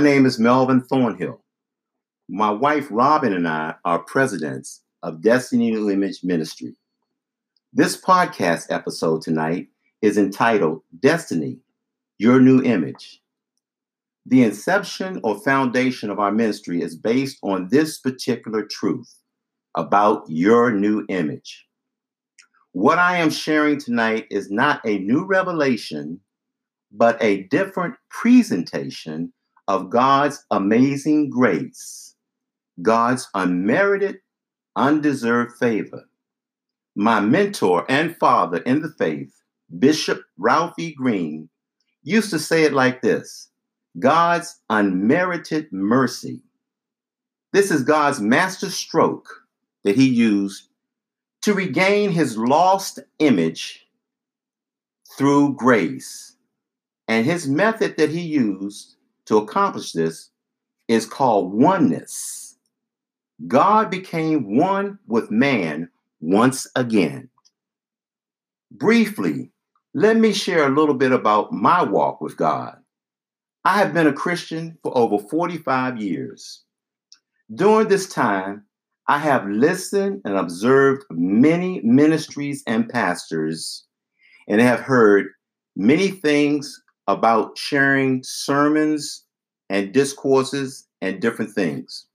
My name is Melvin Thornhill. My wife Robin and I are presidents of Destiny New Image Ministry. This podcast episode tonight is entitled Destiny, Your New Image. The inception or foundation of our ministry is based on this particular truth about your new image. What I am sharing tonight is not a new revelation, but a different presentation of God's amazing grace, God's unmerited, undeserved favor. My mentor and father in the faith, Bishop Ralph E. Green, used to say it like this God's unmerited mercy. This is God's master stroke that he used to regain his lost image through grace. And his method that he used to accomplish this is called oneness. God became one with man once again. Briefly, let me share a little bit about my walk with God. I have been a Christian for over 45 years. During this time, I have listened and observed many ministries and pastors and have heard many things about sharing sermons and discourses and different things.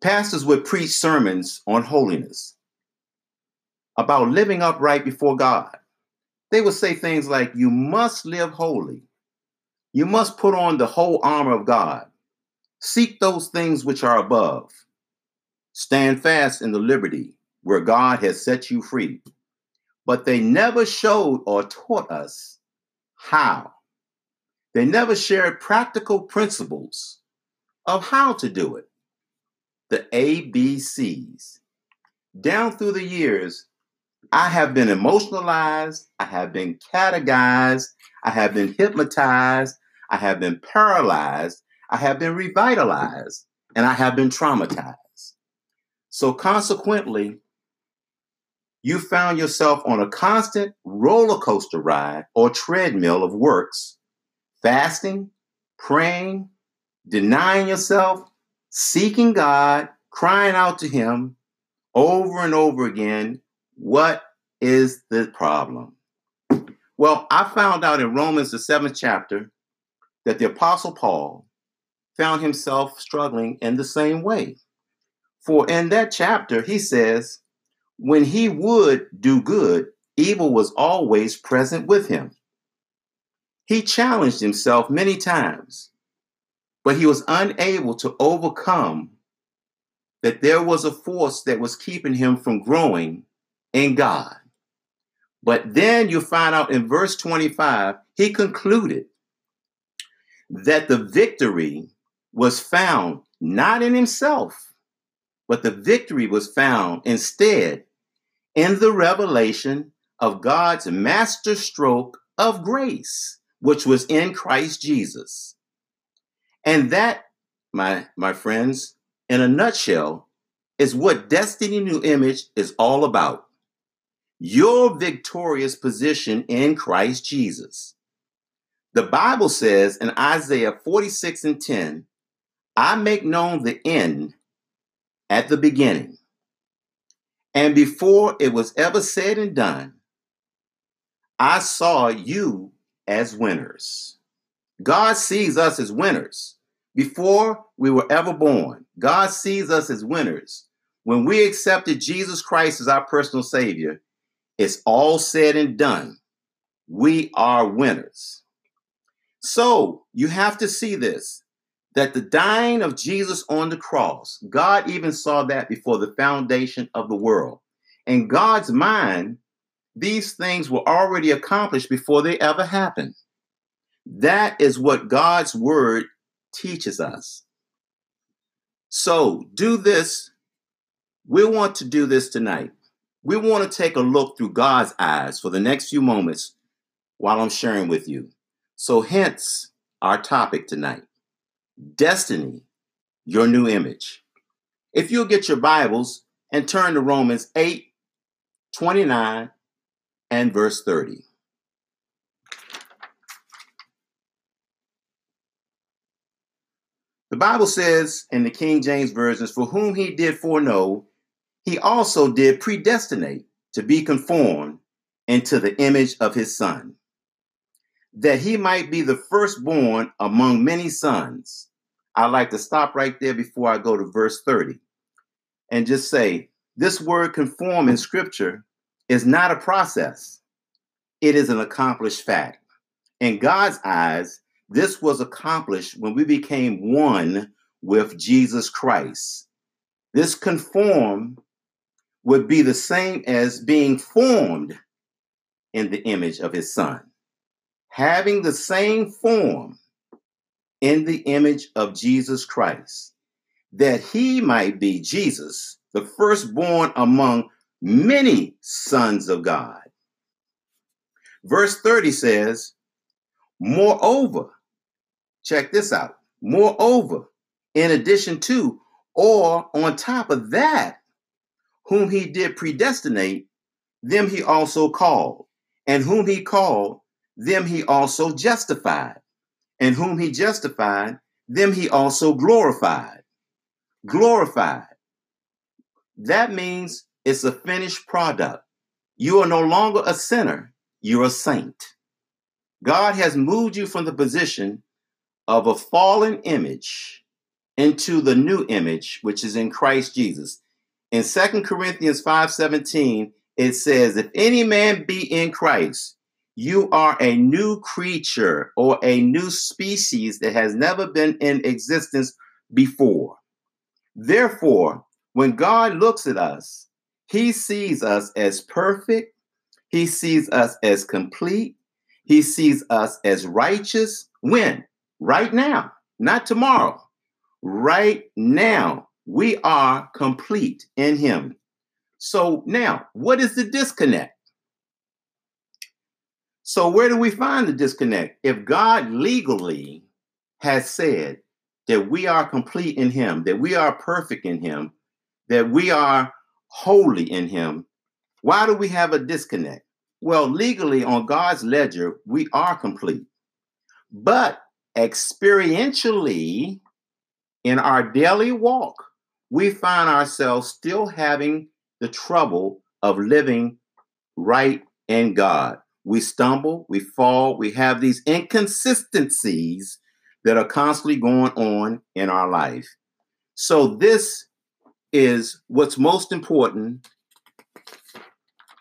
Pastors would preach sermons on holiness, about living upright before God. They would say things like, You must live holy. You must put on the whole armor of God. Seek those things which are above Stand fast in the liberty where God has set you free. But they never showed or taught us how. They never shared practical principles of how to do it. The ABCs. Down through the years, I have been emotionalized, I have been categorized, I have been hypnotized, I have been paralyzed, I have been revitalized, and I have been traumatized. So consequently, you found yourself on a constant roller coaster ride or treadmill of works, fasting, praying, denying yourself, seeking God, crying out to Him over and over again. What is the problem? Well, I found out in Romans, the seventh chapter, that the Apostle Paul found himself struggling in the same way. For in that chapter, he says, when he would do good, evil was always present with him. He challenged himself many times, but he was unable to overcome that there was a force that was keeping him from growing in God. But then you find out in verse 25, he concluded that the victory was found not in himself, but the victory was found instead in the revelation of God's master stroke of grace, which was in Christ Jesus. And that, my, my friends, in a nutshell, is what Destiny New Image is all about. Your victorious position in Christ Jesus. The Bible says in Isaiah 46 and 10, I make known the end at the beginning. And before it was ever said and done, I saw you as winners. God sees us as winners. Before we were ever born, God sees us as winners. When we accepted Jesus Christ as our personal Savior, it's all said and done. We are winners. So you have to see this that the dying of Jesus on the cross, God even saw that before the foundation of the world. In God's mind, these things were already accomplished before they ever happened. That is what God's word teaches us. So, do this. We want to do this tonight. We want to take a look through God's eyes for the next few moments while I'm sharing with you. So, hence our topic tonight destiny, your new image. If you'll get your Bibles and turn to Romans 8 29 and verse 30. The Bible says in the King James Version, For whom he did foreknow, he also did predestinate to be conformed into the image of his Son, that he might be the firstborn among many sons. I'd like to stop right there before I go to verse 30 and just say this word conform in scripture is not a process, it is an accomplished fact. In God's eyes, this was accomplished when we became one with Jesus Christ. This conform would be the same as being formed in the image of his son. Having the same form in the image of Jesus Christ, that he might be Jesus, the firstborn among many sons of God. Verse 30 says, Moreover, check this out. Moreover, in addition to, or on top of that, whom he did predestinate, them he also called. And whom he called, them he also justified. And whom he justified, them he also glorified. Glorified. That means it's a finished product. You are no longer a sinner, you're a saint. God has moved you from the position of a fallen image into the new image, which is in Christ Jesus. In Second Corinthians 5:17, it says, If any man be in Christ, you are a new creature or a new species that has never been in existence before. Therefore, when God looks at us, he sees us as perfect, he sees us as complete, he sees us as righteous. When? Right now, not tomorrow. Right now, we are complete in him. So now, what is the disconnect? So, where do we find the disconnect? If God legally has said that we are complete in Him, that we are perfect in Him, that we are holy in Him, why do we have a disconnect? Well, legally on God's ledger, we are complete. But experientially, in our daily walk, we find ourselves still having the trouble of living right in God. We stumble, we fall, we have these inconsistencies that are constantly going on in our life. So, this is what's most important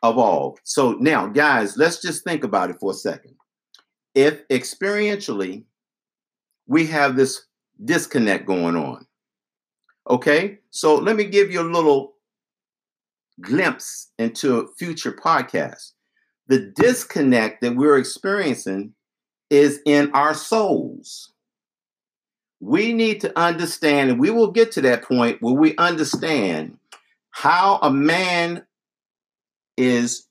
of all. So, now, guys, let's just think about it for a second. If experientially we have this disconnect going on, okay, so let me give you a little glimpse into future podcast. The disconnect that we're experiencing is in our souls. We need to understand, and we will get to that point where we understand how a man is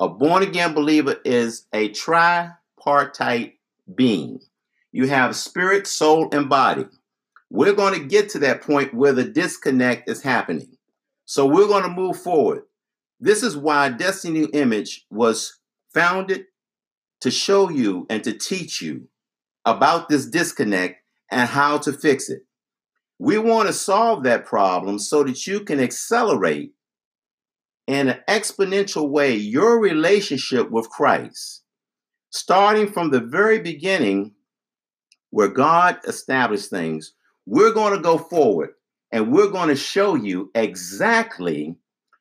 a born again believer is a tripartite being. You have spirit, soul, and body. We're going to get to that point where the disconnect is happening. So we're going to move forward. This is why Destiny Image was founded to show you and to teach you about this disconnect and how to fix it. We want to solve that problem so that you can accelerate in an exponential way your relationship with Christ, starting from the very beginning where God established things. We're going to go forward and we're going to show you exactly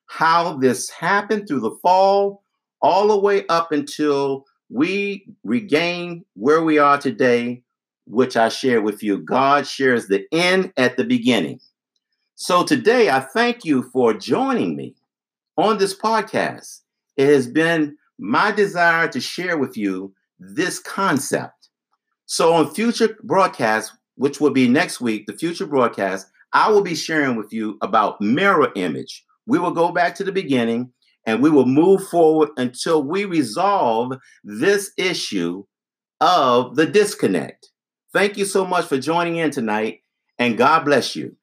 how this happened through the fall, all the way up until we regain where we are today, which I share with you. God shares the end at the beginning. So today, I thank you for joining me on this podcast. It has been my desire to share with you this concept. So, on future broadcasts, which will be next week, the future broadcast, I will be sharing with you about mirror image. We will go back to the beginning and we will move forward until we resolve this issue of the disconnect. Thank you so much for joining in tonight, and God bless you.